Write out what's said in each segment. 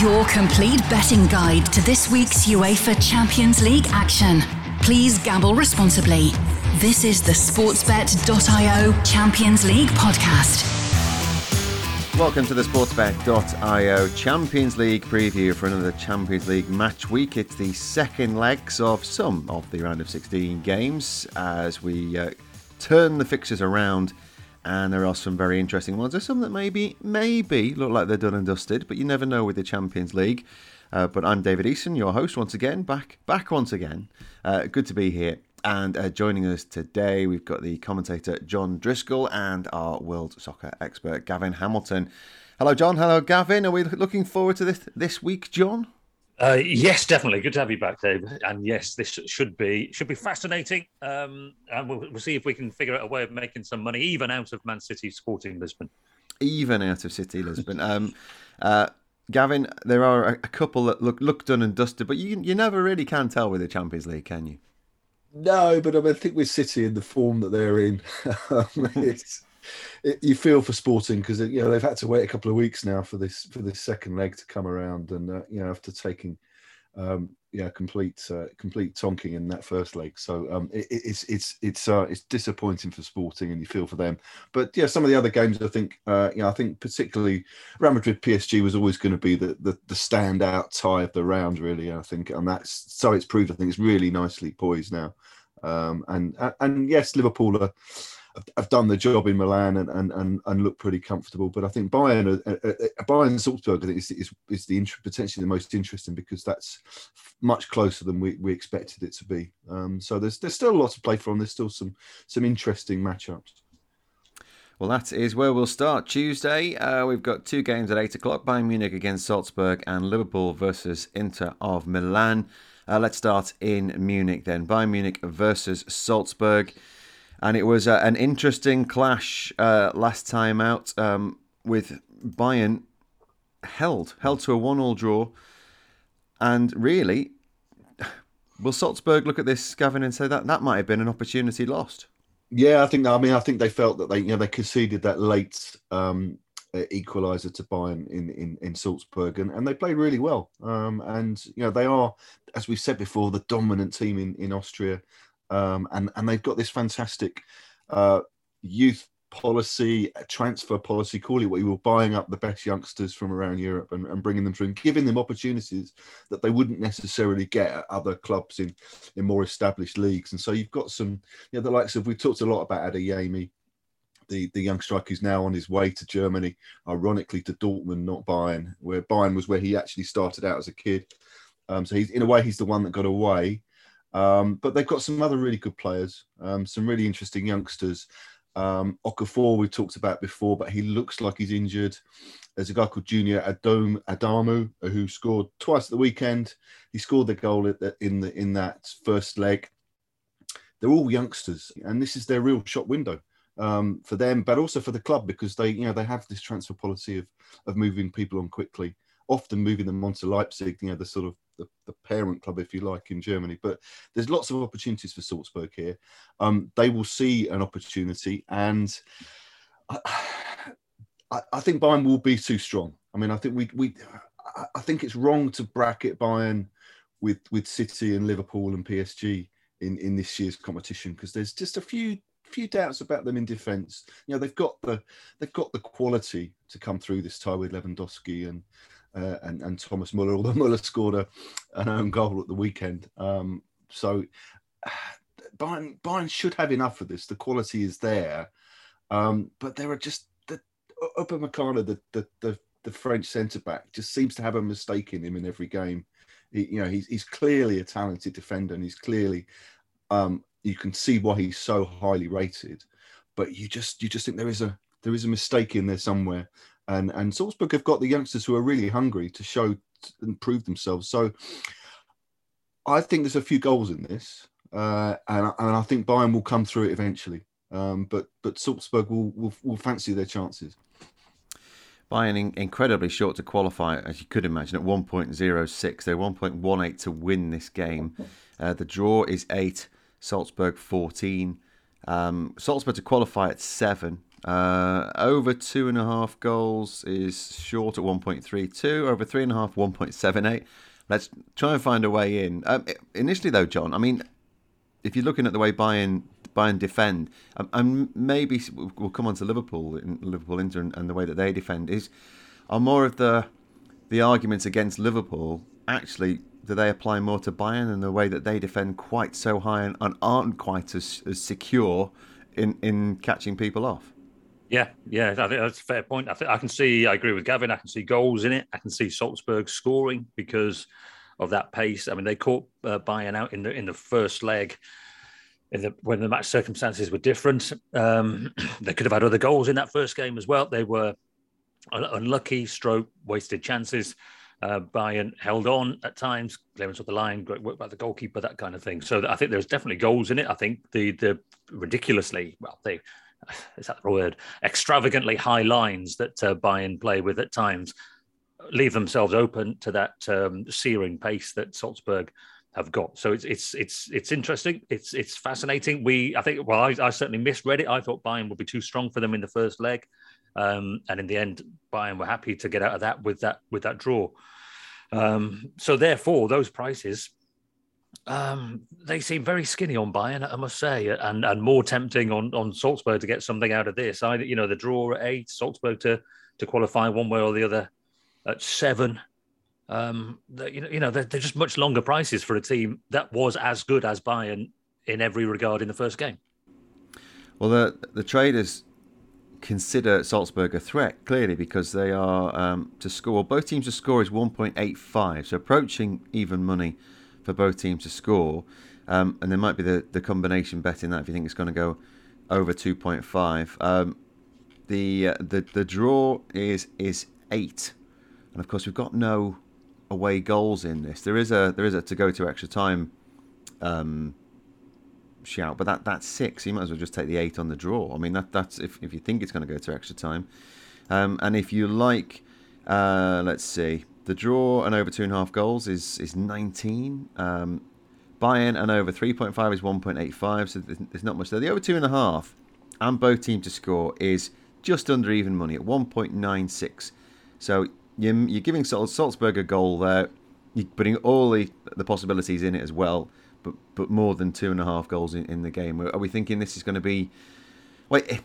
Your complete betting guide to this week's UEFA Champions League action. Please gamble responsibly. This is the Sportsbet.io Champions League podcast. Welcome to the Sportsbet.io Champions League preview for another Champions League match week. It's the second legs of some of the round of 16 games as we uh, turn the fixtures around and there are some very interesting ones. There's some that maybe, maybe look like they're done and dusted, but you never know with the Champions League. Uh, but I'm David Easson, your host once again, back, back once again. Uh, good to be here. And uh, joining us today, we've got the commentator Jon Driscoll and our world soccer expert Gavin Hamilton. Hello, Jon. Hello, Gavin. Are we looking forward to this this week, Jon? Uh, yes, definitely. Good to have you back, Dave. And yes, this should be should be fascinating. Um, and we'll, we'll, see if we can figure out a way of making some money, even out of Man City Sporting Lisbon. Even out of City Lisbon. um, uh, Gavin, there are a, a, couple that look look done and dusted, but you you never really can tell with the Champions League, can you? No, but I, mean, I think with City in the form that they're in, um, it's it, you feel for Sporting because you know they've had to wait a couple of weeks now for this for this second leg to come around, and uh, you know after taking um, yeah complete uh, complete tonking in that first leg, so um, it, it's it's it's uh, it's disappointing for Sporting, and you feel for them. But yeah, some of the other games, I think uh, I think particularly Real Madrid PSG was always going to be the, the the standout tie of the round, really. I think, and that's so it's proved. I think it's really nicely poised now. Um, and and yes, Liverpool are have done the job in Milan and and and, and look pretty comfortable. But I think Bayern, uh, uh, uh Bayern Salzburg, I think is is, is the potentially the most interesting because that's much closer than we, we expected it to be. Um, so there's there's still a lot to play from. There's still some some interesting matchups. Well, that is where we'll start. Tuesday, uh, we've got two games at 8 o'clock Bayern Munich against Salzburg and Liverpool versus Inter of Milan. Uh, let's start in Munich then. Bayern Munich versus Salzburg and it was uh, an interesting clash uh, last time out um, with Bayern held held to a one-all draw, and really, will Salzburg look at this, Gavin, and say that that might have been an opportunity lost? Yeah, I think. I mean, I think they felt that they, you know, they conceded that late um, equaliser to Bayern in, in, in Salzburg, and, and they played really well. Um, and you know, they are, as we said before, the dominant team in in Austria um, and and they've got this fantastic uh, youth policy, transfer policy, call it what you will, buying up the best youngsters from around Europe and, and bringing them through and giving them opportunities that they wouldn't necessarily get at other clubs in, in more established leagues. And so you've got some, you know, the likes of, we talked a lot about Adeyemi, the, the young striker who's now on his way to Germany, ironically to Dortmund, not Bayern, where Bayern was where he actually started out as a kid. Um, so he's in a way he's the one that got away. Um, but they've got some other really good players, um, some really interesting youngsters. Um, Okafor we've talked about before, but he looks like he's injured. There's a guy called Junior Adom Adamu who scored twice at the weekend. He scored the goal in the in that first leg. They're all youngsters, and this is their real shot window um, for them, but also for the club because they you know they have this transfer policy of of moving people on quickly, often moving them on to Leipzig. You know the sort of the, the, parent club, if you like, in Germany. But there's lots of opportunities for Salzburg here. Um, they will see an opportunity, and I, I, think Bayern will be too strong. I mean, I think we we I think it's wrong to bracket Bayern with with City and Liverpool and PSG in in this year's competition because there's just a few few doubts about them in defence. You know, they've got the they've got the quality to come through this tie with Lewandowski and uh, and, and Thomas Muller, although Muller scored a, an own goal at the weekend. Um, so Bayern, Bayern should have enough of this. The quality is there. Um, but there are just the Upamecano, the, the, the, the French centre back, just seems to have a mistake in him in every game. He, you know, he's, he's clearly a talented defender and he's clearly, um, you can see why he's so highly rated. But you just you just think there is a there is a mistake in there somewhere and and Salzburg have got the youngsters who are really hungry to show and prove themselves. So I think there's a few goals in this, uh, and and I think Bayern will come through it eventually. Um, but but Salzburg will, will, will fancy their chances. Bayern in, incredibly short to qualify, as you could imagine, at 1.06. They're 1.18 to win this game. Uh, the draw is 8, Salzburg 14. Um, Salzburg to qualify at 7, Uh, over two and a half goals is short at 1.32. Over three and a half, 1.78. Let's try and find a way in. Um, initially, though, Jon, I mean, if you're looking at the way Bayern Bayern defend, um, and maybe we'll come on to Liverpool, Liverpool Inter, and, and the way that they defend is are more of the the arguments against Liverpool actually do they apply more to Bayern and the way that they defend quite so high and, and aren't quite as, as secure in, in catching people off? Yeah, yeah, I think that's a fair point. I think I can see. I agree with Gavin. I can see goals in it. I can see Salzburg scoring because of that pace. I mean, they caught uh, Bayern out in the in the first leg. The, when the match circumstances were different, um, they could have had other goals in that first game as well. They were unlucky, stroke, wasted chances. Uh, Bayern held on at times, clearance of the line, great work by the goalkeeper, that kind of thing. So I think there's definitely goals in it. I think the the ridiculously well they is that the word extravagantly high lines that uh, Bayern play with at times leave themselves open to that um, searing pace that Salzburg have got. So it's it's it's it's interesting. It's it's fascinating. We I think well I, I certainly misread it. I thought Bayern would be too strong for them in the first leg. Um, and in the end, Bayern were happy to get out of that with that with that draw. Um, so therefore, those prices um, they seem very skinny on Bayern, I must say, and and more tempting on on Salzburg to get something out of this. I, you know, the draw at eight, Salzburg to to qualify one way or the other at seven. Um, you know, you know, they're, they're just much longer prices for a team that was as good as Bayern in every regard in the first game. Well, the the traders consider Salzburg a threat, clearly, because they are um, to score. Both teams to score is 1.85, so approaching even money for both teams to score. Um, and there might be the, the combination bet in that if you think it's going to go over 2.5. Um, the, uh, the the draw is is eight, and of course we've got no away goals in this. There is a there is a to go to extra time um, shout, but that that's six. You might as well just take the eight on the draw. I mean, that that's if, if you think it's going to go to extra time, um, and if you like, uh, let's see, the draw and over two and a half goals is is 19. Um, Bayern and over 3.5 is 1.85, so there's not much there. The over two and a half and both teams to score is just under even money at 1.96. So you're, you're giving Salzburg a goal there. You're putting all the, the possibilities in it as well but but more than two and a half goals in, in the game. Are we thinking this is going to be? Wait, eh,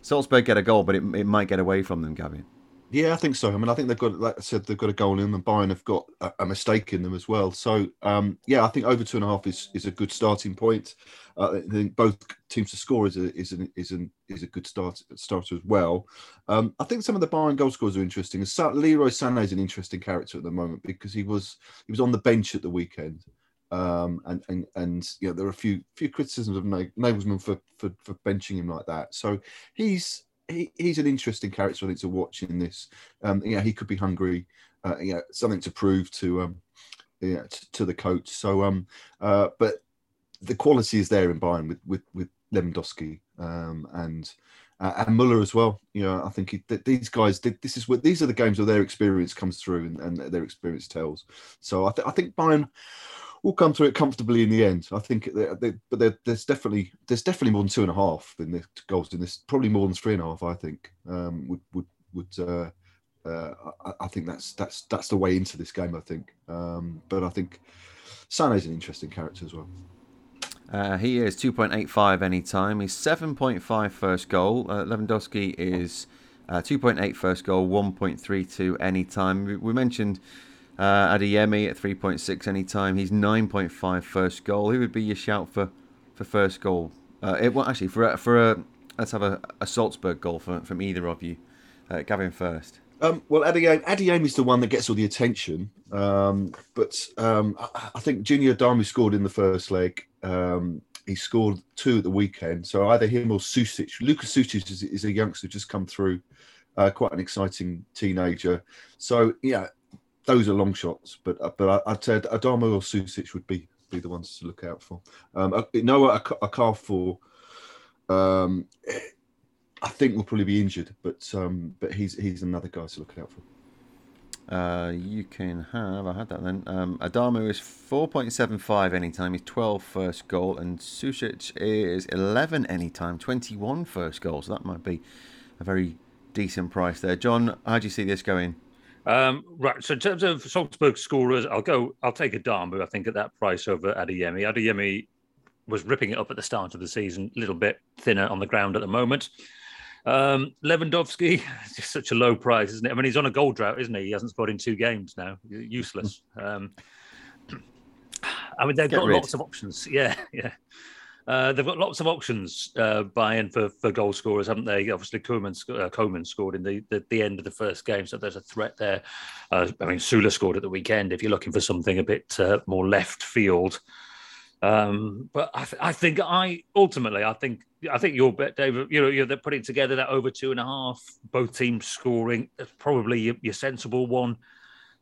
Salzburg get a goal, but it, it might get away from them, Gavin. Yeah, I think so. I mean, I think they've got, like I said, they've got a goal in them. And Bayern have got a, a mistake in them as well. So, um, yeah, I think over two and a half is, is a good starting point. Uh, I think both teams to score is a is an, is an, is a good start starter as well. Um, I think some of the Bayern goal scores are interesting. Leroy Sané is an interesting character at the moment because he was he was on the bench at the weekend. Um, and and and you know there are a few few criticisms of Nagelsmann for, for for benching him like that. So he's he, he's an interesting character I think to watch in this. Um, yeah, he could be hungry. Uh, yeah, something to prove to um, yeah, to, to the coach. So um, uh, but the quality is there in Bayern with with with Lewandowski um, and uh, and Muller as well. You know, I think he, these guys. This is what these are the games where their experience comes through and, and their experience tells. So I, th- I think Bayern will come through it comfortably in the end. I think, they, they, but there's definitely there's definitely more than two and a half in the goals in this. Probably more than three and a half. I think um, would would would. Uh, uh, I, I, think that's that's that's the way into this game. I think, um, but I think Sané's an interesting character as well. Uh, he is 2.85 anytime. He's 7.5 first goal. Uh, Lewandowski is uh, 2.8 first goal, 1.32 anytime. We, we mentioned uh, Adeyemi at 3.6 anytime. He's 9.5 first goal. Who would be your shout for, for first goal? Uh, it, well, actually, for a, for a let's have a, a Salzburg goal from, from either of you. Uh, Gavin first. Um, well, Adeyemi is the one that gets all the attention. Um, but um, I, I, think Junior Adamu scored in the first leg. Um, he scored two at the weekend. So either him or Susic. Lucas Susic is, is a youngster just come through, uh, quite an exciting teenager. So, yeah, those are long shots, but uh, but I, would say Adamu or Susic would be be the ones to look out for. Um, uh, Noah for. um, I think will probably be injured, but um, but he's he's another guy to look out for. Uh, you can have, I had that then. Um, Adamu is 4.75 anytime, he's 12 first goal, and Sušić is 11 anytime, 21 first goal. So that might be a very decent price there. Jon, how do you see this going? Um, right. So in terms of Salzburg scorers, I'll go. I'll take Adamu. I think at that price over Adeyemi. Adeyemi was ripping it up at the start of the season. A little bit thinner on the ground at the moment. Um, Lewandowski, just such a low price, isn't it? I mean, he's on a goal drought, isn't he? He hasn't scored in two games now. Useless. Um, I mean, they've Get got rid. lots of options. Yeah, yeah. Uh, they've got lots of options uh, Bayern for, for goal scorers, haven't they? Obviously, Coman, uh, scored in the, the, the, end of the first game, so there's a threat there. Uh, I mean, Süle scored at the weekend. If you're looking for something a bit uh, more left field, um, but I, th- I, think I ultimately, I think I think your bet, David. You know, you're putting together that over two and a half, both teams scoring. That's probably your, your sensible one.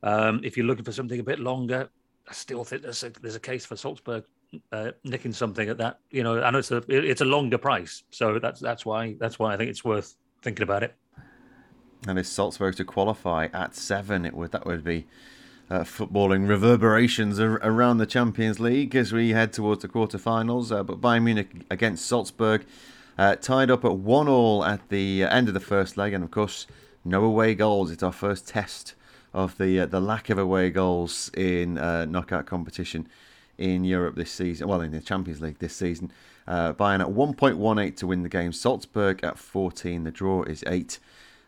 Um, if you're looking for something a bit longer, I still think there's a there's a case for Salzburg uh, nicking something at that. You know, I know it's a it's a longer price, so that's that's why that's why I think it's worth thinking about it. And if Salzburg to qualify at seven, it would that would be uh, footballing reverberations ar- around the Champions League as we head towards the quarterfinals. Uh, but Bayern Munich against Salzburg, uh, tied up at one all at the end of the first leg, and of course, no away goals. It's our first test of the uh, the lack of away goals in uh, knockout competition in Europe this season. Well, in the Champions League this season. Uh, Bayern at 1.18 to win the game. Salzburg at 14. The draw is 8.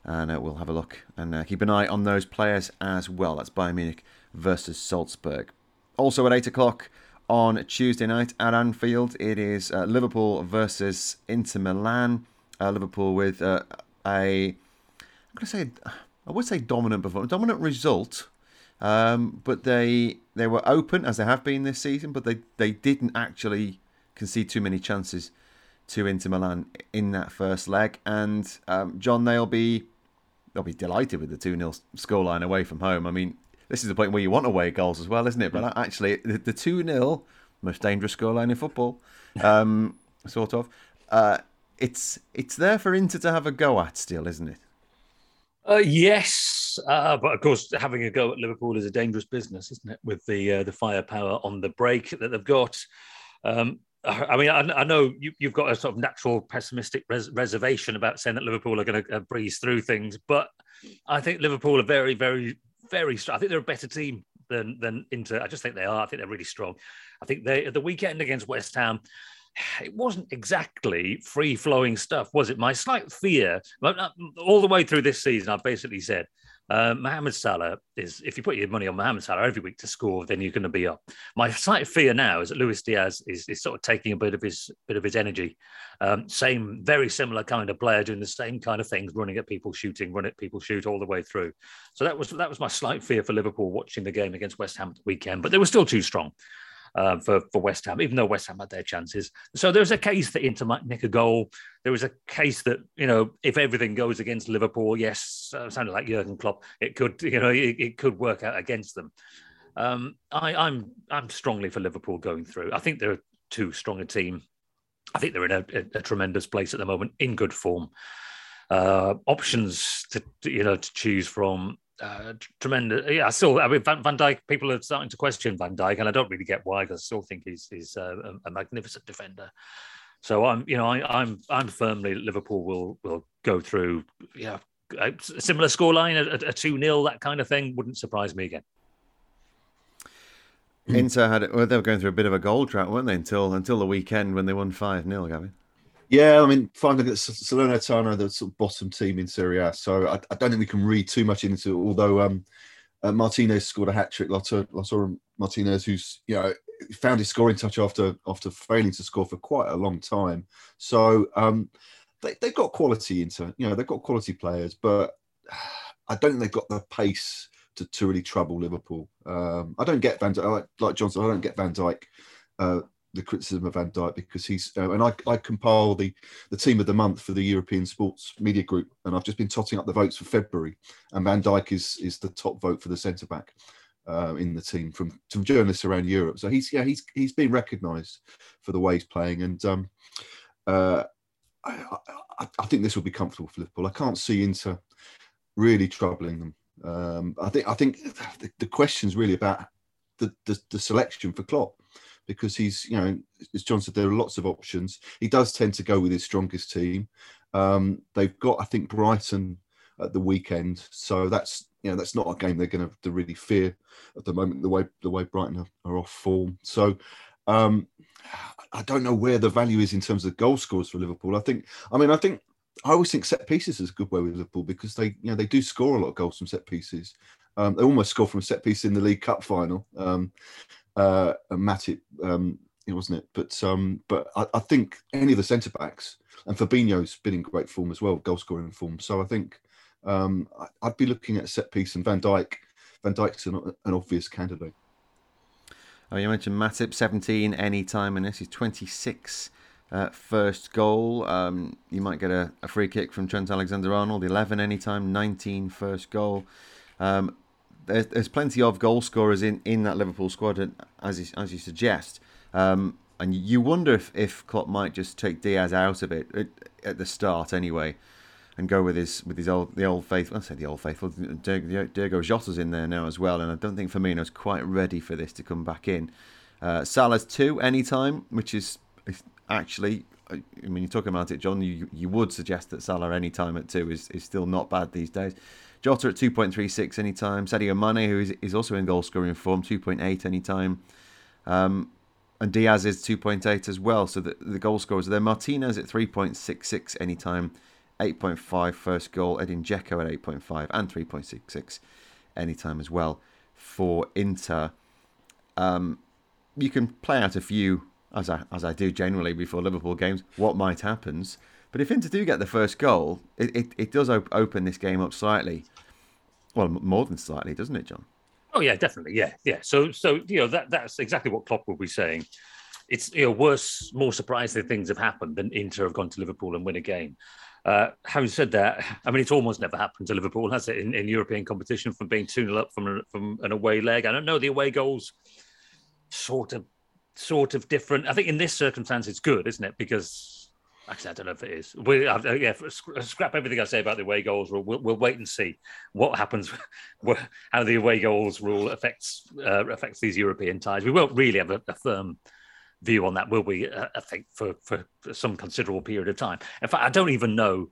And uh, we'll have a look and uh, keep an eye on those players as well. That's Bayern Munich versus Salzburg. Also at 8 o'clock on Tuesday night at Anfield, it is uh, Liverpool versus Inter Milan. Uh, Liverpool with uh, a, I'm going to say, I would say dominant performance, dominant result um, but they they were open as they have been this season, but they, they didn't actually concede too many chances to Inter Milan in that first leg. And um, Jon, they'll be they'll be delighted with the two 0 scoreline away from home. I mean, this is the point where you want away goals as well, isn't it? But actually, the two 0 most dangerous scoreline in football, um, sort of. Uh, it's it's there for Inter to have a go at still, isn't it? Uh, yes, uh, but of course, having a go at Liverpool is a dangerous business, isn't it? With the uh, the firepower on the break that they've got. Um, I mean, I, I know you, have got a sort of natural pessimistic res- reservation about saying that Liverpool are going to uh, breeze through things, but I think Liverpool are very, very, very strong. I think they're a better team than than Inter. I just think they are. I think they're really strong. I think they the weekend against West Ham it wasn't exactly free flowing stuff, was it? My slight fear, all the way through this season, I've basically said, uh, Mohamed Salah is, if you put your money on Mohamed Salah every week to score, then you're going to be up. My slight fear now is that Luis Diaz is, is sort of taking a bit of his bit of his energy. Um, same, very similar kind of player doing the same kind of things, running at people, shooting, run at people, shoot all the way through. So that was that was my slight fear for Liverpool watching the game against West Ham at the weekend. But they were still too strong uh, for, for West Ham, even though West Ham had their chances. So there's a case that Inter might nick a goal. There was a case that, you know, if everything goes against Liverpool, yes, uh, sounded like Jurgen Klopp, it could, you know, it, it could work out against them. Um, I, I'm I'm strongly for Liverpool going through. I think they're too strong a team. I think they're in a, a, a tremendous place at the moment, in good form. Uh, options to, to, you know to choose from uh, tremendous. Yeah, I still. I mean, Van, Van Dijk. People are starting to question Van Dijk, and I don't really get why. Because I still think he's he's uh, a, a, magnificent defender. So I'm, you know, I, I'm I'm firmly Liverpool will will go through. Yeah, a similar scoreline, a, a two 0 that kind of thing wouldn't surprise me again. Inter had it. well, they were going through a bit of a goal drought, weren't they? Until until the weekend when they won five 0 Gavin. Yeah, I mean, finally, Salernitana, the sort of bottom team in Serie A. So I, I, don't think we can read too much into it. Although um, uh, Martinez scored a hat trick, Lautaro Martinez, who's you know found his scoring touch after after failing to score for quite a long time. So um, they they've got quality into you know they've got quality players, but I don't think they've got the pace to, to really trouble Liverpool. Um, I don't get Van Dijk, like, like Johnson. I don't get Van Dijk uh, the criticism of Van Dijk because he's uh, and I, I compile the the team of the month for the European Sports Media Group, and I've just been totting up the votes for February, and Van Dijk is is the top vote for the centre back uh, in the team from from journalists around Europe. So he's yeah he's he's been recognised for the way he's playing, and um, uh, I, I, I, think this will be comfortable for Liverpool. I can't see Inter really troubling them Um, I think I think the, the question's really about the, the, the selection for Klopp because he's you know as Jon said there are lots of options. He does tend to go with his strongest team. Um, they've got I think Brighton at the weekend, so that's you know that's not a game they're going to really fear at the moment. The way the way Brighton are, are off form, so um, I don't know where the value is in terms of goal scores for Liverpool. I think I mean I think I always think set pieces is a good way with Liverpool because they, you know, they do score a lot of goals from set pieces. Um, they almost scored from a set piece in the League Cup final. Um, uh, Matip, um, it wasn't it? But um, but I, I think any of the centre backs and Fabinho's been in great form as well, goal scoring form. So I think um, I, would be looking at set piece and Van Dijk. Van Dijk's an, an obvious candidate. Oh, you mentioned Matip, 17 anytime, and this is 26 uh, first goal. Um, you might get a, a, free kick from Trent Alexander Arnold, 11 anytime, 19 first goal. Um, there's, there's, plenty of goal scorers in, in that Liverpool squad, and as you, as you suggest. Um, and you wonder if, if Klopp might just take Diaz out of it at, at, the start anyway, and go with his with his old the old faithful. I say the old faithful. Diogo Jota's in there now as well, and I don't think Firmino's quite ready for this to come back in. Uh, Salah's two anytime, which is actually, I mean, you're talking about it, Jon. You you would suggest that Salah any time at two is, is still not bad these days. Jota at 2.36 anytime. Sadio Mane, who is, is also in goal scoring form, 2.8 anytime. Um, and Diaz is 2.8 as well. So the, the goal scorers are there. Martinez at 3.66 anytime, 8.5 first goal. Edin Dzeko at 8.5 and 3.66 anytime as well for Inter. Um, you can play out a few as I as I do generally before Liverpool games, what might happen. But if Inter do get the first goal, it, it, it does op- open this game up slightly. Well, more than slightly, doesn't it, Jon? Oh yeah, definitely, yeah, yeah. So so you know that that's exactly what Klopp will be saying. It's you know worse, more surprising things have happened than Inter have gone to Liverpool and win a game. Uh, having said that, I mean, it's almost never happened to Liverpool, has it, in, in European competition from being 2 0 up from, from an away leg? I don't know. The away goals sort of sort of different. I think in this circumstance, it's good, isn't it? Because actually, I don't know if it is. We, yeah, scrap everything I say about the away goals rule. We'll, we'll wait and see what happens, how the away goals rule affects uh, affects these European ties. We won't really have a, a firm view on that, will we? Uh, I think for for some considerable period of time. In fact, I don't even know.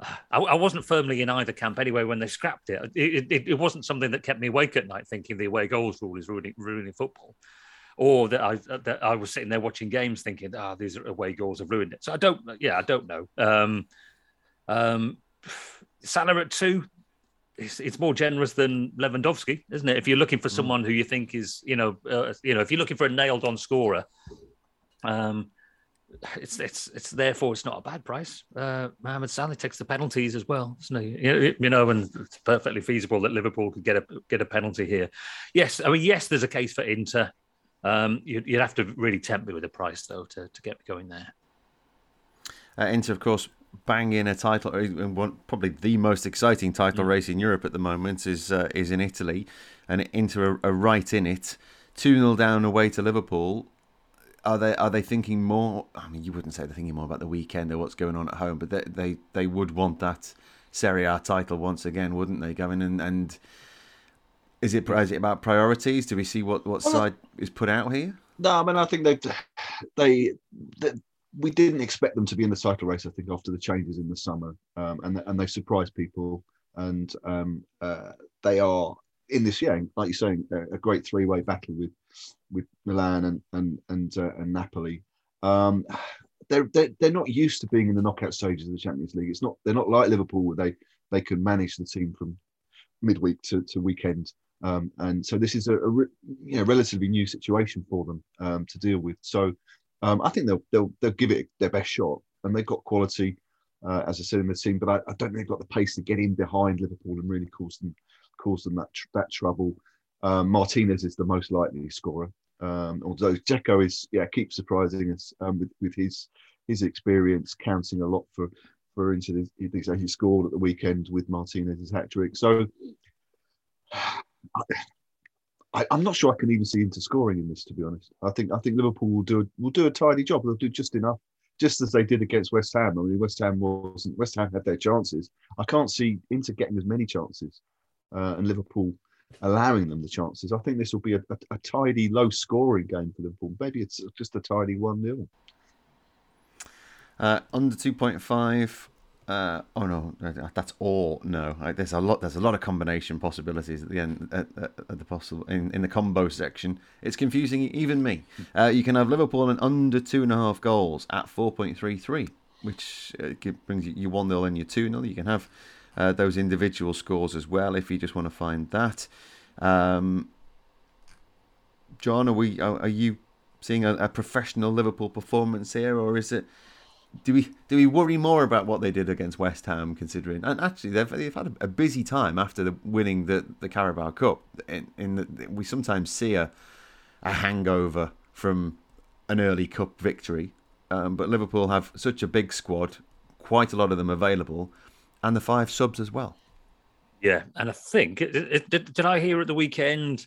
I, I, wasn't firmly in either camp anyway when they scrapped it. It, it. it, wasn't something that kept me awake at night thinking the away goals rule is ruining, ruining football or that I that I was sitting there watching games thinking, ah, oh, these away goals have ruined it. So I don't, yeah, I don't know. Um, um, Salah at two, it's, it's, more generous than Lewandowski, isn't it? If you're looking for mm. someone who you think is, you know, uh, you know, if you're looking for a nailed-on scorer, um, it's it's it's therefore it's not a bad price. Uh, Mohamed Salah takes the penalties as well, isn't he? You know, and it's perfectly feasible that Liverpool could get a get a penalty here. Yes, I mean, yes, there's a case for Inter. Um, you'd, you'd, have to really tempt me with a price though to, to get me going there. Uh, Inter, of course, bang in a title, probably the most exciting title mm. race in Europe at the moment is uh, is in Italy, and Inter are, are right in it. Two 0 down away to Liverpool. Are they are they thinking more? I mean, you wouldn't say they're thinking more about the weekend or what's going on at home, but they they, they would want that Serie A title once again, wouldn't they? Going and and is it is it about priorities? Do we see what what well, side is put out here? No, I mean I think they they, they we didn't expect them to be in the title race. I think after the changes in the summer, um, and and they surprised people, and um, uh, they are in this year, like you're saying, a, a great three way battle with with Milan and and and, uh, and Napoli. Um, they're, they're they're not used to being in the knockout stages of the Champions League. It's not they're not like Liverpool where they they can manage the team from midweek to, to weekend um, and so this is a, a re, relatively new situation for them um, to deal with. So um, I think they'll, they'll they'll give it their best shot, and they've got quality, uh, as I said in the team. But I, I, don't think they've got the pace to get in behind Liverpool and really cause them cause them that that trouble. Um, Martinez is the most likely scorer, um, although Dzeko is yeah keeps surprising us um, with with his his experience, counting a lot for for Inter the, he scored at the weekend with Martinez's hat trick. So I, am not sure I can even see Inter scoring in this. To be honest, I think I think Liverpool will do a, will do a tidy job. They'll do just enough, just as they did against West Ham. I mean, West Ham wasn't West Ham had their chances. I can't see Inter getting as many chances uh, and Liverpool allowing them the chances. I think this will be a, a, a tidy, low scoring game for Liverpool. Maybe it's just a tidy 1 0. Uh, under 2.5. Uh, oh no, that's all no. There's a lot. There's a lot of combination possibilities at the end at, at, at the possible in, in the combo section. It's confusing even me. Uh, you can have Liverpool and under two and a half goals at 4.33, which uh, brings you one 0 and you two 0 You can have uh, those individual scores as well if you just want to find that. Um, Jon, are we? Are, are you seeing a, a professional Liverpool performance here, or is it? Do we do we worry more about what they did against West Ham, considering and actually they've, they've had a, busy time after the, winning the, the Carabao Cup. In, in the, we sometimes see a a hangover from an early cup victory, um, but Liverpool have such a big squad, quite a lot of them available, and the five subs as well. Yeah, and I think did, did I hear at the weekend?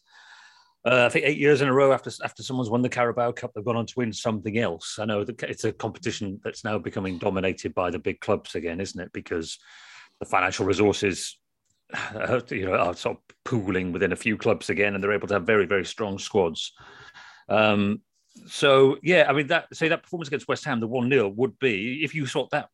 Uh, I think eight years in a row after after someone's won the Carabao Cup, they've gone on to win something else. I know that it's a competition that's now becoming dominated by the big clubs again, isn't it? Because the financial resources, uh, you know, are sort of pooling within a few clubs again, and they're able to have very very strong squads. Um, so yeah, I mean that say that performance against West Ham, the one 0 would be if you thought that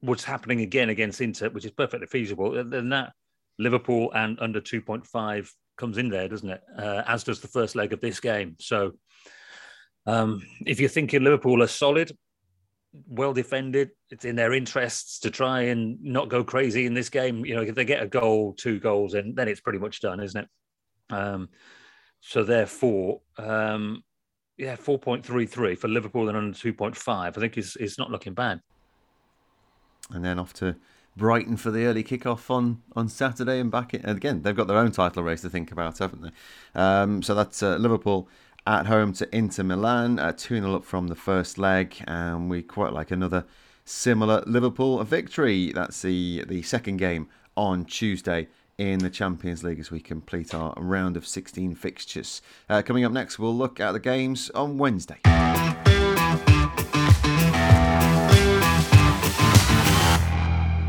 was happening again against Inter, which is perfectly feasible. Then that Liverpool and under two point five comes in there, doesn't it? Uh, as does the first leg of this game. So, um, if you're thinking Liverpool are solid, well defended, it's in their interests to try and not go crazy in this game. You know, if they get a goal, two goals, and then it's pretty much done, isn't it? Um, so therefore, um, yeah, four point three three for Liverpool and under two point five. I think is is not looking bad. And then off to Brighton for the early kickoff on, on Saturday and back. In, and again, they've got their own title race to think about, haven't they? Um, so that's uh, Liverpool at home to Inter Milan, uh, 2 0 up from the first leg. And we quite like another similar Liverpool victory. That's the, the second game on Tuesday in the Champions League as we complete our round of 16 fixtures. Uh, coming up next, we'll look at the games on Wednesday.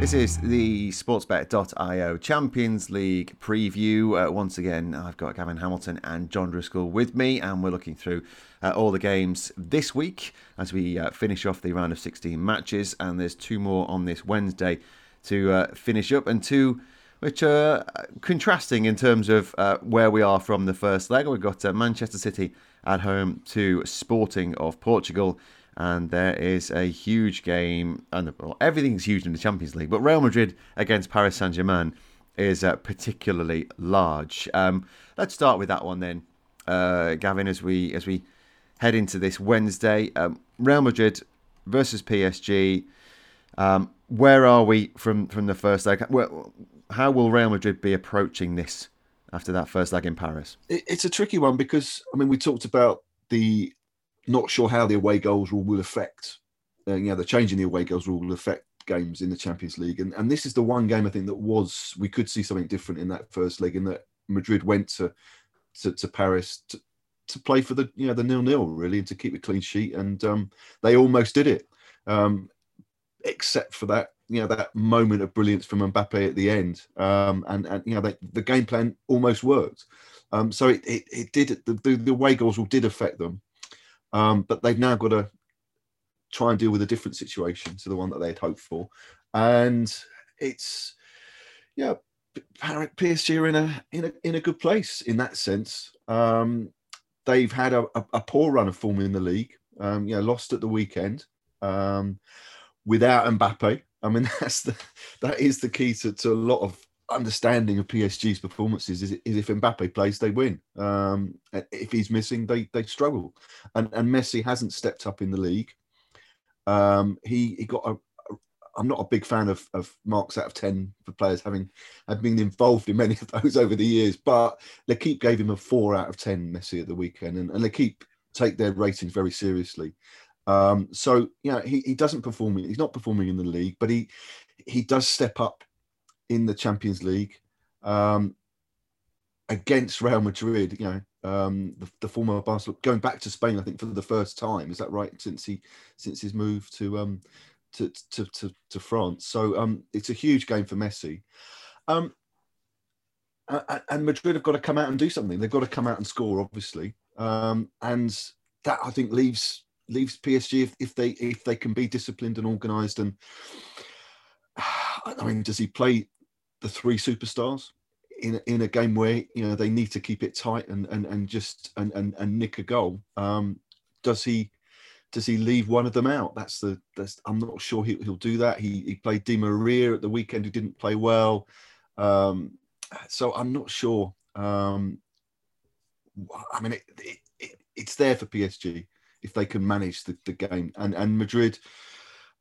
This is the sportsbet.io Champions League preview. Uh, once again, I've got Gavin Hamilton and Jon Driscoll with me, and we're looking through uh, all the games this week as we uh, finish off the round of 16 matches. And there's two more on this Wednesday to uh, finish up, and two which are uh, contrasting in terms of uh, where we are from the first leg. We've got Manchester City at home to Sporting of Portugal and there is a huge game, and well, everything's huge in the Champions League, but Real Madrid against Paris Saint Germain is uh, particularly large. Um, let's start with that one then, uh, Gavin, as we as we head into this Wednesday. Um, Real Madrid versus PSG. Um, where are we from from the first leg? How will Real Madrid be approaching this after that first leg in Paris? It's a tricky one because I mean we talked about the not sure how the away goals rule will affect. Uh, you know, the change in the away goals rule will affect games in the Champions League, and and this is the one game I think that was we could see something different in that first leg, in that Madrid went to to, to Paris to, to play for the you know the nil nil really and to keep a clean sheet, and um, they almost did it, um, except for that you know that moment of brilliance from Mbappe at the end, um, and and you know they, the game plan almost worked. Um, so it, it, it did the, the, away goals will did affect them. Um, but they've now got to try and deal with a different situation to the one that they'd hoped for. And it's, yeah, PSG are in a in a in a good place in that sense. Um, they've had a, a, a, poor run of form in the league. Um, you know, lost at the weekend um, without Mbappe. I mean, that's the that is the key to, to a lot of understanding of PSG's performances is, is if Mbappe plays, they win. Um, if he's missing, they they struggle. And and Messi hasn't stepped up in the league. Um, he he got a. I'm not a big fan of, of marks out of ten for players having have been involved in many of those over the years, but L'Equipe gave him a four out of ten Messi at the weekend, and, and L'Equipe take their ratings very seriously. Um, so you know he, he doesn't perform. He's not performing in the league, but he he does step up in the Champions League um, against Real Madrid. You know, um, the, the, former Barcelona going back to Spain, I think for the first time. Is that right? Since he since his move to um, to, to, to, to France. So um, it's a huge game for Messi. Um, and Madrid have got to come out and do something. They've got to come out and score, obviously, um, and that I think leaves leaves PSG if, if they if they can be disciplined and organised. And I mean, does he play the three superstars in in a game where you know they need to keep it tight and and and just and and, and nick a goal? Um, does he? Does he leave one of them out? That's the. That's, I'm not sure he, will do that. He, he played Di Maria at the weekend, who didn't play well. Um, so I'm not sure. Um, I mean, it, it, it, it's there for PSG if they can manage the, the game. And and Madrid,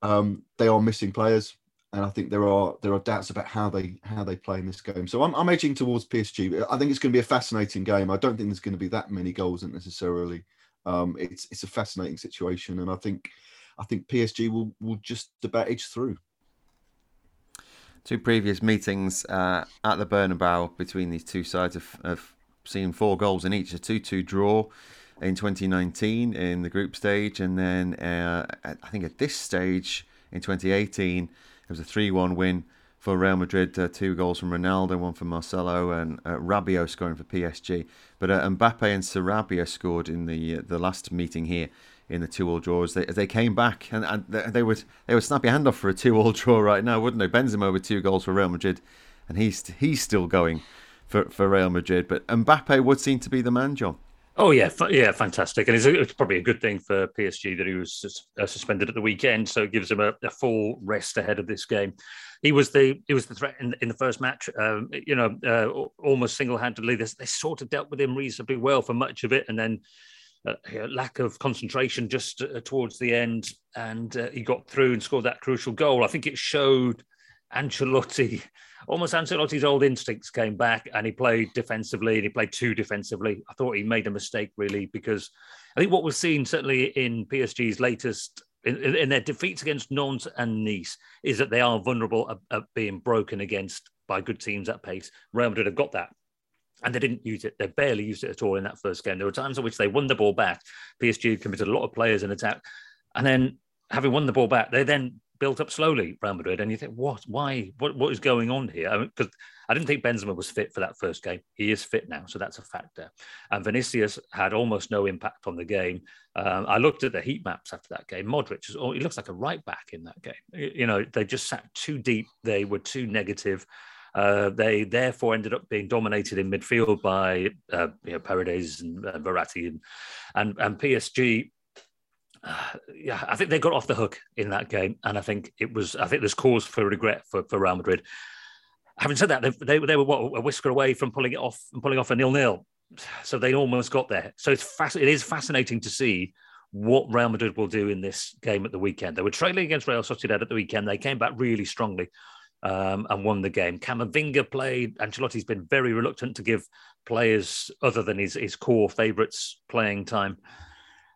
um, they are missing players, and I think there are there are doubts about how they how they play in this game. So I'm, I'm edging towards PSG. I think it's going to be a fascinating game. I don't think there's going to be that many goals necessarily. Um, it's it's a fascinating situation, and I think I think PSG will will just about edge through two previous meetings uh, at the Bernabeu between these two sides have, have seen four goals in each. A 2 2 draw in 2019 in the group stage, and then uh, I think at this stage in 2018, it was a 3 1 win for Real Madrid. Uh, two goals from Ronaldo, one from Marcelo, and uh, Rabiot scoring for PSG. But uh, Mbappe and Sarabia scored in the uh, the last meeting here in the two-all draw as they, they came back and, and they would they would snap your hand off for a two-all draw right now, wouldn't they? Benzema with two goals for Real Madrid, and he's he's still going for, for Real Madrid. But Mbappe would seem to be the man, Jon. Oh yeah, yeah, fantastic, and it's, it's, probably a good thing for PSG that he was uh, suspended at the weekend, so it gives him a, a, full rest ahead of this game. He was the he was the threat in, in the first match. Um, you know, uh, almost single handedly. They, they sort of dealt with him reasonably well for much of it, and then uh, lack of concentration just uh, towards the end, and uh, he got through and scored that crucial goal. I think it showed Ancelotti, almost Ancelotti's old instincts came back, and he played defensively, and he played too defensively. I thought he made a mistake really because I think what we've seen certainly in PSG's latest. In, in their defeats against Nantes and Nice, is that they are vulnerable at, at being broken against by good teams at pace. Real Madrid have got that and they didn't use it. They barely used it at all in that first game. There were times in which they won the ball back. PSG committed a lot of players in attack, and then having won the ball back, they then built up slowly. Real Madrid, and you think, what? Why? What? What is going on here? Because I, mean, I, didn't think Benzema was fit for that first game. He is fit now, so that's a factor. And Vinicius had almost no impact on the game. Um, I looked at the heat maps after that game. Modric, he looks like a right back in that game. You know, they just sat too deep. They were too negative. Uh, they therefore ended up being dominated in midfield by uh, you know, Paredes and uh, Verratti and, and, and PSG. Yeah, I think they got off the hook in that game, and I think it was. I think there's cause for regret for, for Real Madrid. Having said that, they, they, they were what, a whisker away from pulling it off and pulling off a nil nil, so they almost got there. So it's it is fascinating to see what Real Madrid will do in this game at the weekend. They were trailing against Real Sociedad at the weekend. They came back really strongly um, and won the game. Camavinga played. Ancelotti's been very reluctant to give players other than his, his core favourites playing time.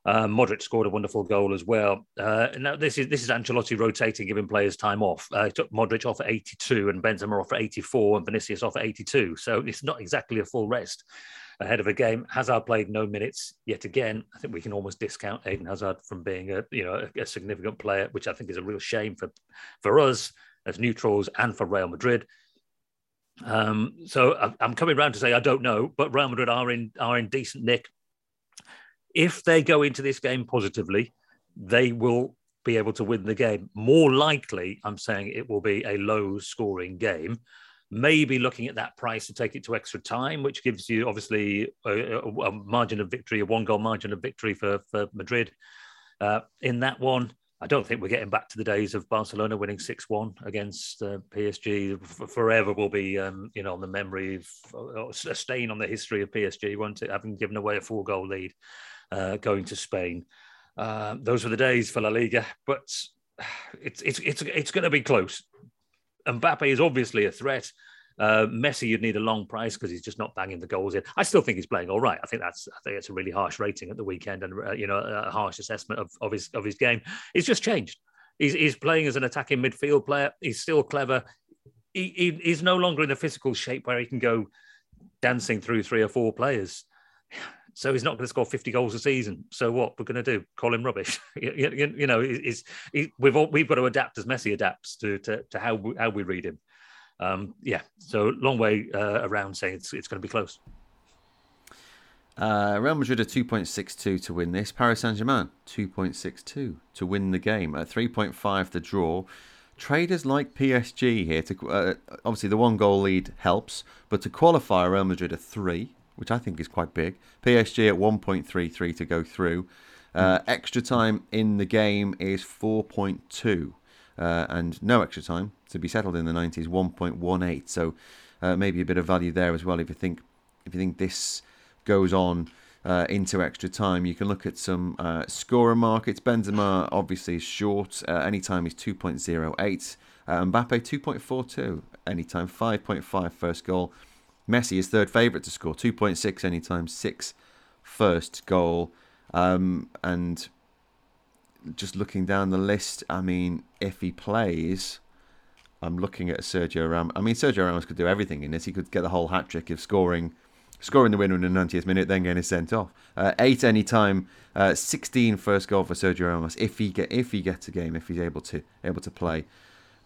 Uh, Modric scored a wonderful goal as well. Uh, now this is this is Ancelotti rotating, giving players time off. Uh, he took Modric off at 82 and Benzema off at 84 and Vinicius off at 82. So it's not exactly a full rest ahead of a game. Hazard played no minutes yet again. I think we can almost discount Eden Hazard from being a you know a, a significant player, which I think is a real shame for for us as neutrals and for Real Madrid. Um, so I'm coming around to say I don't know, but Real Madrid are in are in decent nick. If they go into this game positively, they will be able to win the game. More likely, I'm saying it will be a low scoring game. Maybe looking at that price to take it to extra time, which gives you obviously a, a margin of victory, a one goal margin of victory for, for Madrid. Uh, in that one, I don't think we're getting back to the days of Barcelona winning six one against uh, PSG. forever will be, um, you know, on the memory of a stain on the history of PSG, won't it? Having given away a four goal lead, uh, going to Spain. Uh, those were the days for La Liga, but it's it's it's it's going to be close. Mbappe is obviously a threat. Uh, Messi, you'd need a long price because he's just not banging the goals in. I still think he's playing all right. I think that's I think it's a really harsh rating at the weekend and uh, you know a harsh assessment of, of his of his game. It's just changed. He's, he's playing as an attacking midfield player. He's still clever. He, he, he's no longer in the physical shape where he can go dancing through three or four players. So he's not going to score 50 goals a season. So what we're going to do? Call him rubbish? you, you, you, know, he, we've all, we've got to adapt as Messi adapts to to, to how we, how we read him. Um, yeah, so long way uh, around saying it's it's going to be close. Uh, Real Madrid are 2.62 to win this. Paris Saint Germain 2.62 to win the game. At 3.5 the draw. Traders like PSG here. To uh, obviously the one goal lead helps, but to qualify Real Madrid are three, which I think is quite big. PSG at 1.33 to go through. Uh, extra time in the game is 4.2, uh, and no extra time to be settled in the 90s 1.18. So uh, maybe a bit of value there as well if you think if you think this goes on uh, into extra time. You can look at some uh, scorer markets. Benzema obviously is short. Uh, anytime he's 2.08. Uh, Mbappe 2.42 anytime, 5.5 first goal. Messi is third favourite to score, 2.6 anytime, 6 first goal. Um, and just looking down the list, I mean, if he plays, I'm looking at Sergio Ramos. I mean, Sergio Ramos could do everything in this. He could get the whole hat trick of scoring scoring the winner in the 90th minute, then getting sent off. Uh, eight any time, uh, 16 first goal for Sergio Ramos if he get if he gets a game, if he's able to able to play.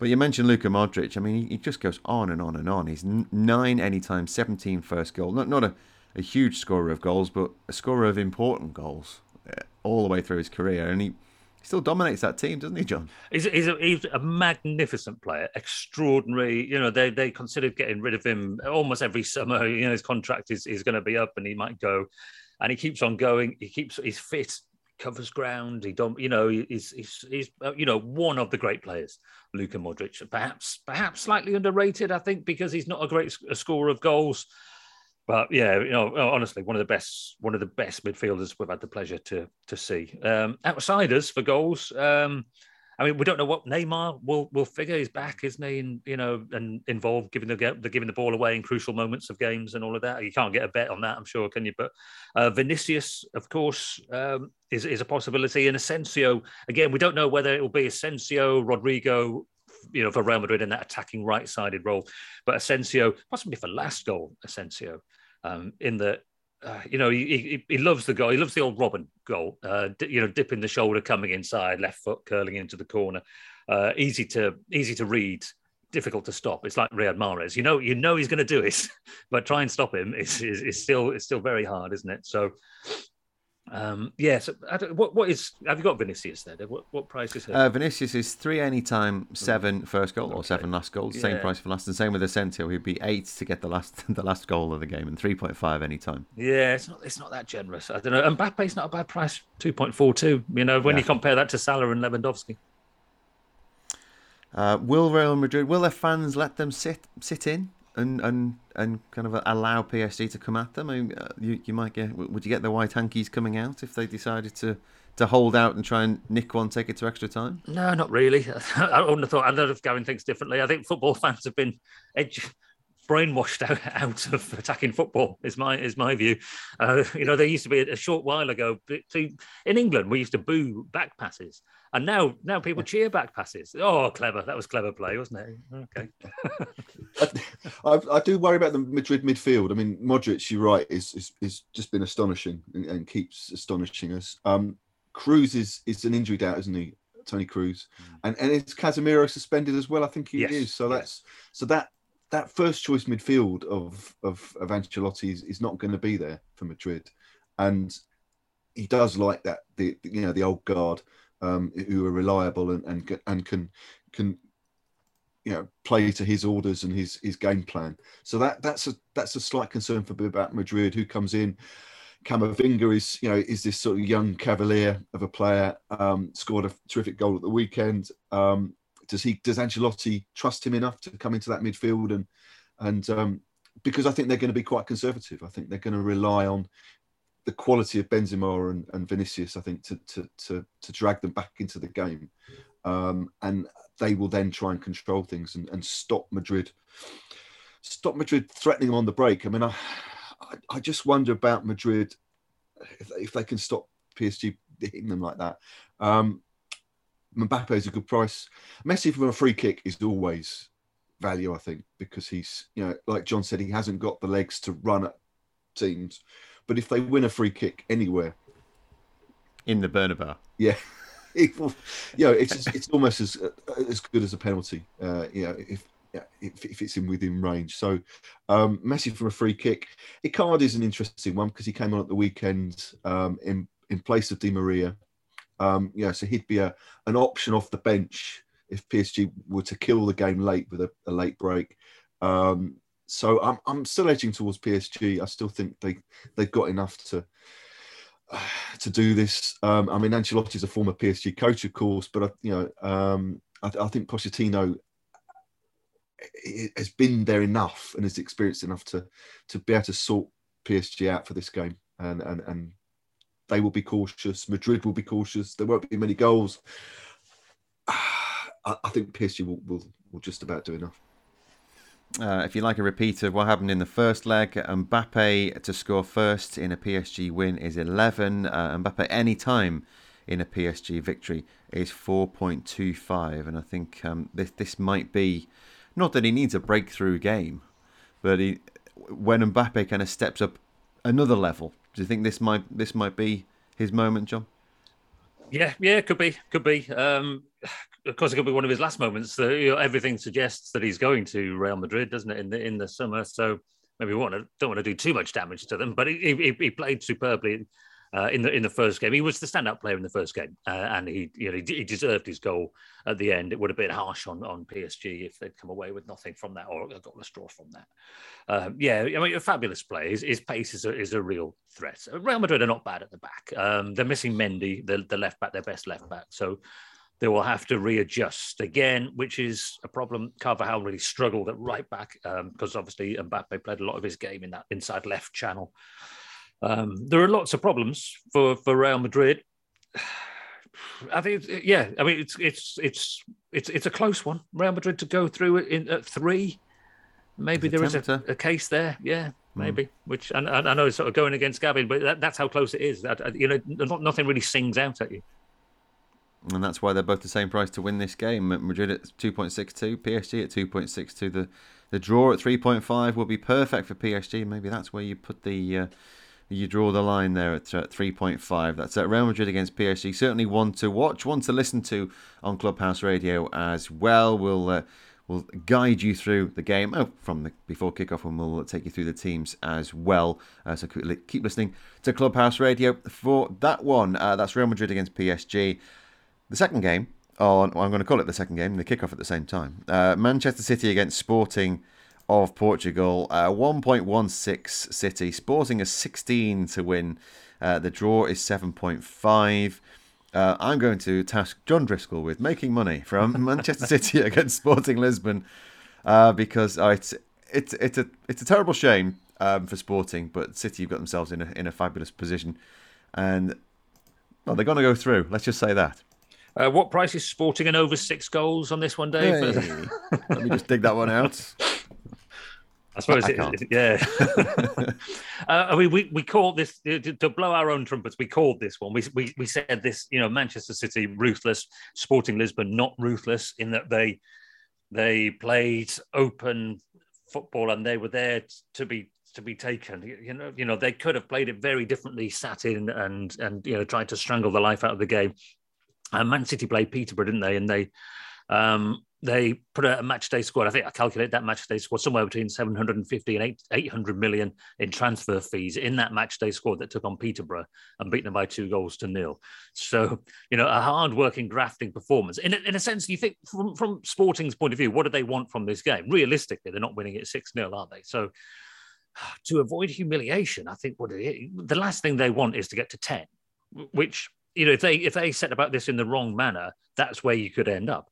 But you mentioned Luka Modric. I mean, he, just goes on and on and on. He's nine anytime, 17 first goal. Not not a, a huge scorer of goals, but a scorer of important goals uh, all the way through his career. And he he still dominates that team, doesn't he, Jon? He's, he's, a, he's a magnificent player, extraordinary. You know, they they considered getting rid of him almost every summer. You know, his contract is, is going to be up and he might go, and he keeps on going. He keeps he's fit, covers ground. He don't, you know, he's he's, he's uh, you know one of the great players, Luka Modric. Perhaps perhaps slightly underrated, I think, because he's not a great a scorer of goals. But yeah, you know, honestly, one of the best, one of the best midfielders we've had the pleasure to to see. Um, outsiders for goals. Um, I mean, we don't know what Neymar will will figure. He's back, isn't he? And you know, and involved giving the the giving the ball away in crucial moments of games and all of that. You can't get a bet on that, I'm sure, can you? But uh, Vinicius, of course, um, is is a possibility. And Asensio, again, we don't know whether it will be Asensio, Rodrigo, you know, for Real Madrid in that attacking right-sided role. But Asensio, possibly for last goal, Asensio um, in the uh, you know, he, he, he loves the goal. He loves the old Robben goal. Uh, you know, dipping the shoulder, coming inside, left foot curling into the corner. Uh, easy to easy to read, difficult to stop. It's like Riyad Mahrez. You know, you know he's going to do it, but try and stop him is, is, is still it's still very hard, isn't it? So, um, yes. Yeah, so what what is? Have you got Vinicius there? What what price is it? Uh, Vinicius is three anytime, seven first goal, okay. or seven last goals. Yeah. Same price for last, and same with Asensio. He'd be eight to get the last the last goal of the game, and three point five anytime. Yeah, it's not it's not that generous. I don't know. And Mbappe's not a bad price, two point four two. You know, when yeah. you compare that to Salah and Lewandowski. Uh, will Real Madrid? Will their fans let them sit sit in? And and and kind of allow PSG to come at them? I mean, uh, you you might get would you get the white hankies coming out if they decided to to hold out and try and nick one, take it to extra time? No, not really. I wouldn't have thought. I don't know thinks differently. I think football fans have been edgy brainwashed out, out of attacking football is my is my view. Uh, you know, there used to be a short while ago. In England, we used to boo back passes, and now now people cheer back passes. Oh, clever! That was clever play, wasn't it? Okay. I, I, do worry about the Madrid midfield. I mean, Modric, you're right, is is, is just been astonishing and, and keeps astonishing us. Um, Kroos is is an injury doubt, isn't he? Toni Kroos, mm. and and is Casemiro suspended as well? I think he yes. is. So that's so that that first choice midfield of of, of Ancelotti is, is not going to be there for Madrid, and he does like that the you know the old guard um, who are reliable and and and can can you know play to his orders and his his game plan. So that that's a that's a slight concern for me about Madrid who comes in. Camavinga is you know is this sort of young cavalier of a player. Um, scored a terrific goal at the weekend. Um, does he does Ancelotti trust him enough to come into that midfield and and um, because I think they're going to be quite conservative. I think they're going to rely on the quality of Benzema and, and Vinicius. I think to, to to to drag them back into the game, um, and they will then try and control things and, and stop Madrid, stop Madrid threatening them on the break. I mean, I I, I just wonder about Madrid if, if they can stop PSG hitting them like that. Um, Mbappe is a good price. Messi from a free kick is always value, I think, because he's, you know, like Jon said, he hasn't got the legs to run at teams. But if they win a free kick anywhere, in the Bernabeu, yeah, it will, you know, it's it's almost as as good as a penalty. Uh, you know, if if, if, it's in within range. So um, Messi from a free kick. Icardi is an interesting one because he came on at the weekend um, in in place of Di Maria. Um, yeah, so he'd be a, an option off the bench if PSG were to kill the game late with a, a late break. Um, so I'm, I'm still edging towards PSG. I still think they they've got enough to to do this. Um, I mean, Ancelotti is a former PSG coach, of course, but I, you know, um, I, I, think Pochettino has been there enough and is experienced enough to to be able to sort PSG out for this game, and and and they will be cautious. Madrid will be cautious. There won't be many goals. I, I think PSG will, will will just about do enough. Uh, if you like a repeat of what happened in the first leg, Mbappe to score first in a PSG win is 11. Uh, Mbappe any time in a PSG victory is 4.25. And I think um, this, this might be, not that he needs a breakthrough game, but he, when Mbappe kind of steps up another level, do you think this might this might be his moment, Jon? Yeah, yeah, could be, could be. Um, of course, it could be one of his last moments. So, you know, everything suggests that he's going to Real Madrid, doesn't it, in the in the summer? So maybe we want to, don't want to do too much damage to them. But he, he, he played superbly uh, in the in the first game. He was the standout player in the first game, uh, and he you know he, he, deserved his goal at the end. It would have been harsh on on PSG if they'd come away with nothing from that or got a straw from that. Um, yeah, I mean, a fabulous play. His, his pace is a, is a real threat. Real Madrid are not bad at the back. Um, they're missing Mendy, the, the left back, their best left back. So they will have to readjust again, which is a problem. Carvajal really struggled at right back because um, obviously Mbappe played a lot of his game in that inside left channel. Um, there are lots of problems for, for Real Madrid. I think, yeah, I mean, it's it's it's it's it's a close one. Real Madrid to go through it in at three. Maybe there is a, a, case there. Yeah, hmm. maybe. Mm. Which and, I know it's sort of going against Gavin, but that, that's how close it is. That you know, not, nothing really sings out at you and that's why they're both the same price to win this game. Madrid at 2.62, PSG at 2.62. The the draw at 3.5 will be perfect for PSG. Maybe that's where you put the uh, you draw the line there at, at 3.5. That's at Real Madrid against PSG. Certainly one to watch, one to listen to on Clubhouse Radio as well. We'll uh, we'll guide you through the game oh, from the before kickoff, and we'll take you through the teams as well. Uh, so keep listening to Clubhouse Radio for that one. Uh, that's Real Madrid against PSG. The second game, oh, I'm going to call it the second game, the kickoff at the same time. Uh, Manchester City against Sporting of Portugal. Uh, 1.16 City. Sporting a 16 to win. Uh, the draw is 7.5. Uh, I'm going to task Jon Driscoll with making money from Manchester City against Sporting Lisbon uh, because oh, it's it's it's a it's a terrible shame um, for Sporting, but City have got themselves in a in a fabulous position, and well, they're going to go through. Let's just say that. Uh, what price is Sporting and over six goals on this one, Dave? Hey. Let me just dig that one out. I suppose, I it, yeah. uh, I mean, we, we called this to blow our own trumpets. We called this one. We, we we said this. You know, Manchester City ruthless, Sporting Lisbon not ruthless in that they they played open football and they were there to be to be taken. You know, you know they could have played it very differently, sat in and and you know tried to strangle the life out of the game. Uh, Man City played Peterborough, didn't they? And they um, they put a, match day squad. I think I calculate that match day squad somewhere between 750 and 800 million in transfer fees in that match day squad that took on Peterborough and beat them by two goals to nil. So, you know, a hard working, grafting performance. In a, in a sense, you think from, from Sporting's point of view, what do they want from this game? Realistically, they're not winning it 6 0, are they? So, to avoid humiliation, I think what the last thing they want is to get to 10, which you know, if they if they set about this in the wrong manner, that's where you could end up.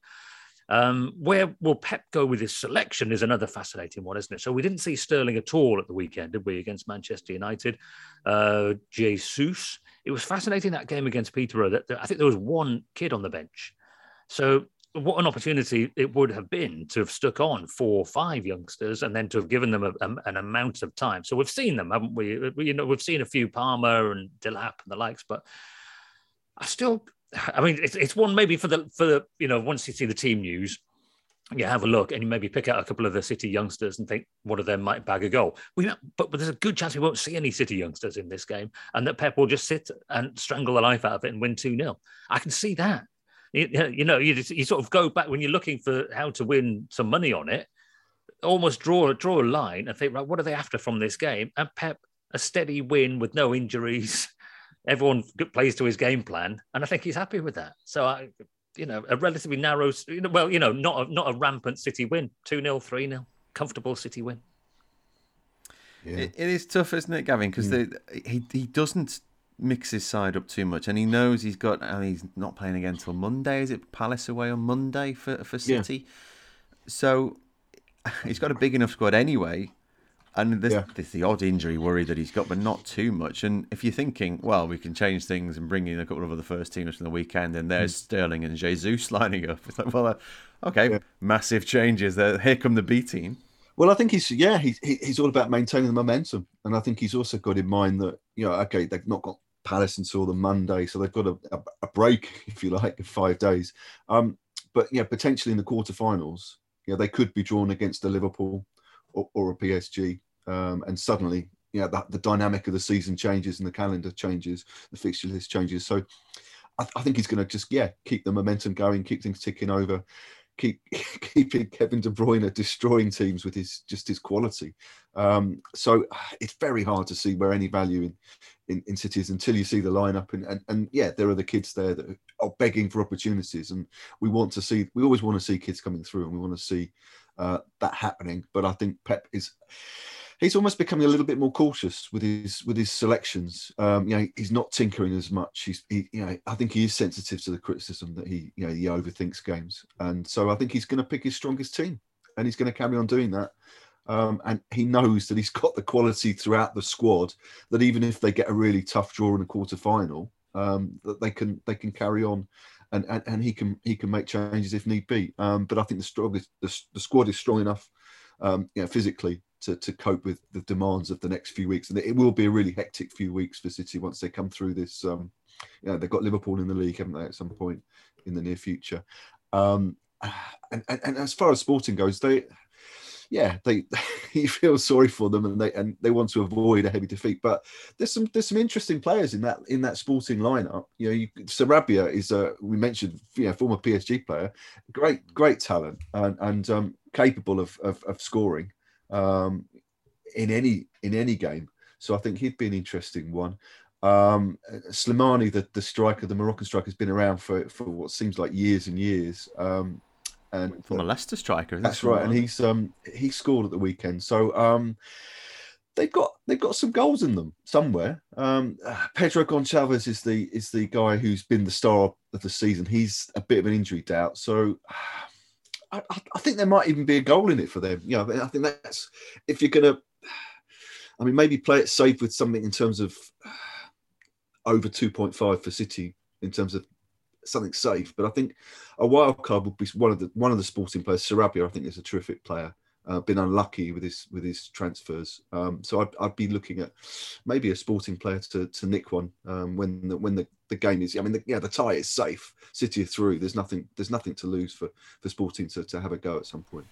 Um, where will Pep go with his selection is another fascinating one, isn't it? So we didn't see Sterling at all at the weekend, did we, against Manchester United? Uh, Jesus. It was fascinating that game against Peterborough. That, that I think there was one kid on the bench. So what an opportunity it would have been to have stuck on four or five youngsters and then to have given them a, a, an amount of time. So we've seen them, haven't we? You know, we've seen a few Palmer and Delap and the likes, but I still, I mean, it's, it's one maybe for the for the you know once you see the team news, you have a look and you maybe pick out a couple of the City youngsters and think one of them might bag a goal. We, but, but there's a good chance we won't see any City youngsters in this game, and that Pep will just sit and strangle the life out of it and win two 0 I can see that. You, you know, you, you sort of go back when you're looking for how to win some money on it. almost draw draw a line and think, right, what are they after from this game? And Pep, a steady win with no injuries. Everyone plays to his game plan, and I think he's happy with that. So I, you know, a relatively narrow, well, you know, not a, not a rampant City win, two 0 three 0 comfortable City win. Yeah. It, it is tough, isn't it, Gavin? Because hmm. yeah. he he doesn't mix his side up too much, and he knows he's got, and he's not playing again until Monday. Is it Palace away on Monday for for City? Yeah. So he's got a big enough squad anyway. And there's, yeah. there's, the odd injury worry that he's got, but not too much. And if you're thinking, well, we can change things and bring in a couple of other first teamers from the weekend, and there's mm. Sterling and Jesus lining up, it's like, well, uh, okay, yeah. massive changes. There, here come the B team. Well, I think he's yeah, he's he's all about maintaining the momentum, and I think he's also got in mind that you know, okay, they've not got Palace until the Monday, so they've got a, a, a break, if you like, of five days. Um, but yeah, potentially in the quarterfinals, you know, they could be drawn against the Liverpool or, or a PSG, um, and suddenly, you know, the, the, dynamic of the season changes and the calendar changes, the fixture list changes. So, I, I think he's going to just yeah keep the momentum going, keep things ticking over, keep keeping Kevin De Bruyne destroying teams with his just his quality. Um, so it's very hard to see where any value in, in, in cities until you see the lineup and, and and yeah, there are the kids there that are begging for opportunities, and we want to see. We always want to see kids coming through, and we want to see uh, that happening. But I think Pep is he's almost becoming a little bit more cautious with his with his selections. Um, you know, he's not tinkering as much. He's, he, you know, I think he is sensitive to the criticism that he, you know, he overthinks games, and so I think he's going to pick his strongest team, and he's going to carry on doing that. Um, and he knows that he's got the quality throughout the squad that even if they get a really tough draw in the quarter final, um, that they can they can carry on. And, and, and he can he can make changes if need be. Um, but I think the the, the squad is strong enough, um, you know, physically to, to cope with the demands of the next few weeks. And it will be a really hectic few weeks for City once they come through this. Um, you know, they've got Liverpool in the league, haven't they, at some point in the near future? Um, and, and, and as far as sporting goes, they, yeah, they he feels sorry for them and they and they want to avoid a heavy defeat. But there's some there's some interesting players in that in that sporting lineup. You know, you, Sarabia is a we mentioned you know former PSG player, great great talent and and um, capable of, of, of scoring um, in any in any game. So I think he'd be an interesting one. Um, Slimani, the, the striker, the Moroccan striker, has been around for, for what seems like years and years. Um, and from a Leicester striker, that's right. And he's um, he scored at the weekend. So um, they've got they've got some goals in them somewhere. Um, Pedro Goncalves is the is the guy who's been the star of the season. He's a bit of an injury doubt. So I, I, think there might even be a goal in it for them. You know, I think that's if you're going to, I mean, maybe play it safe with something in terms of over 2.5 for City in terms of something safe. But I think a wild card would be one of the one of the sporting players. Sarabia, I think, is a terrific player uh, been unlucky with his with his transfers. Um, so I'd, I'd, be looking at maybe a sporting player to, to nick one um, when the, when the, the game is. I mean, the, yeah, the tie is safe. City are through. There's nothing there's nothing to lose for for Sporting to, to have a go at some point.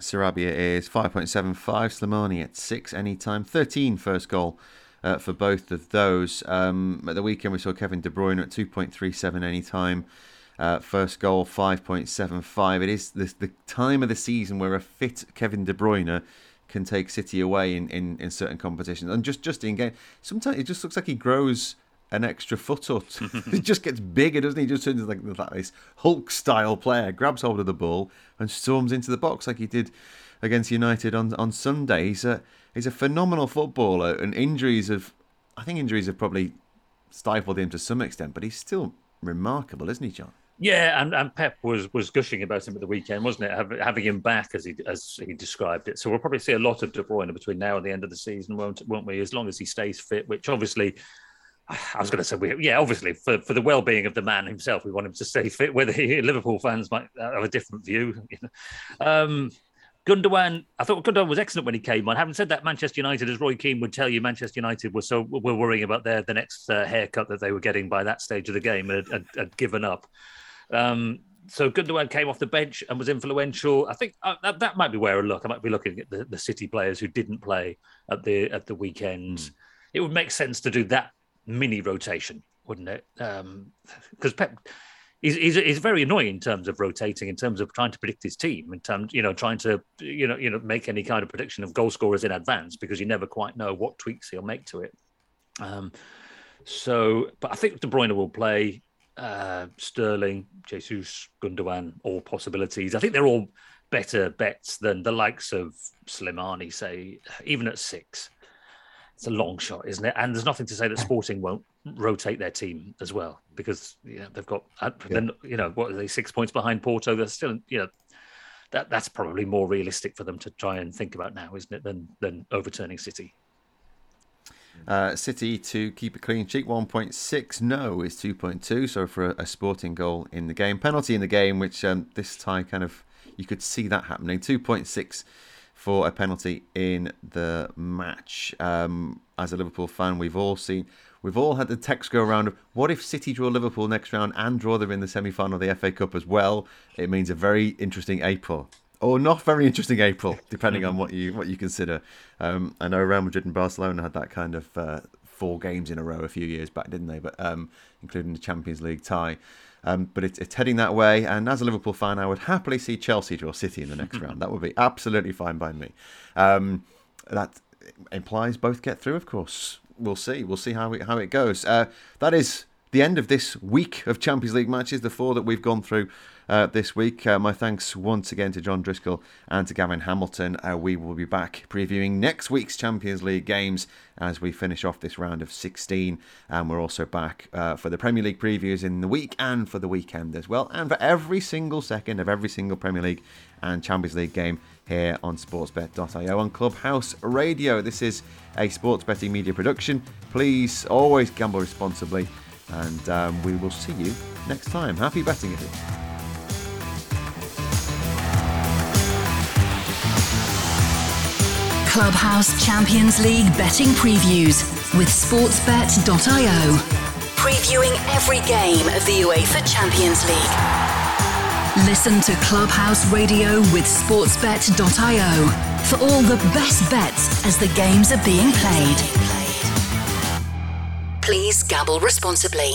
Sarabia is 5.75, Slimani at 6 anytime, 13 first goal uh, for both of those. Um, at the weekend, we saw Kevin De Bruyne at 2.37 anytime. Uh, first goal, 5.75. It is the, the time of the season where a fit Kevin De Bruyne can take City away in, in, in certain competitions. And just, just in game, sometimes it just looks like he grows an extra foot up. it just gets bigger, doesn't he? Just turns like, like this Hulk style player, grabs hold of the ball and storms into the box like he did against United on, on Sunday. He's a, he's a phenomenal footballer, and injuries have, I think injuries have probably stifled him to some extent, but he's still remarkable, isn't he, Jon? Yeah, and, and Pep was was gushing about him at the weekend, wasn't it? Having him back as he as he described it. So we'll probably see a lot of De Bruyne between now and the end of the season, won't won't we? As long as he stays fit, which obviously. I was going to say, we, yeah, obviously, for, for the well being of the man himself, we want him to stay fit. Whether he, Liverpool fans might have a different view. You know? um, Gundogan, I thought Gundogan was excellent when he came on. Having said that, Manchester United, as Roy Keane would tell you, Manchester United were so were worrying about their the next uh, haircut that they were getting by that stage of the game and had, had given up. Um, so Gundogan came off the bench and was influential. I think uh, that, that might be where I look. I might be looking at the, the City players who didn't play at the at the weekend. Mm. It would make sense to do that mini rotation, wouldn't it? Because um, Pep, he's, he's, he's very annoying in terms of rotating, in terms of trying to predict his team, in terms you know trying to you know you know make any kind of prediction of goal scorers in advance because you never quite know what tweaks he'll make to it. Um, so, but I think De Bruyne will play. Uh, Sterling, Jesus, Gundogan, all possibilities. I think they're all better bets than the likes of Slimani, say, even at six. It's a long shot, isn't it? And there's nothing to say that Sporting won't rotate their team as well because you know they've got uh, yeah. then you know what are they six points behind Porto? They're still you know that that's probably more realistic for them to try and think about now, isn't it? Than than overturning City. Uh, City to keep a clean sheet, 1.6. No is 2.2. So for a, a, sporting goal in the game, penalty in the game, which um, this tie kind of you could see that happening. 2.6 for a penalty in the match. Um, as a Liverpool fan, we've all seen, we've all had the text go around of what if City draw Liverpool next round and draw them in the semi final of the FA Cup as well? It means a very interesting April or not very interesting April, depending on what you what you consider. Um, I know Real Madrid and Barcelona had that kind of uh, four games in a row a few years back, didn't they? But um, including the Champions League tie. Um, but it's, it's heading that way, and as a Liverpool fan, I would happily see Chelsea draw City in the next round. That would be absolutely fine by me. Um, that implies both get through, of course. We'll see. We'll see how it, how it goes. Uh, that is the end of this week of Champions League matches, the four that we've gone through uh, this week. Uh, my thanks once again to Jon Driscoll and to Gavin Hamilton. Uh, we will be back previewing next week's Champions League games as we finish off this round of 16. And we're also back uh, for the Premier League previews in the week and for the weekend as well. And for every single second of every single Premier League and Champions League game here on sportsbet.io on Clubhouse Radio. This is a sports betting media production. Please always gamble responsibly, and um, we will see you next time. Happy betting, everyone. Clubhouse Champions League betting previews with Sportsbet.io. Previewing every game of the UEFA Champions League. Listen to Clubhouse Radio with Sportsbet.io for all the best bets as the games are being played. Please gamble responsibly.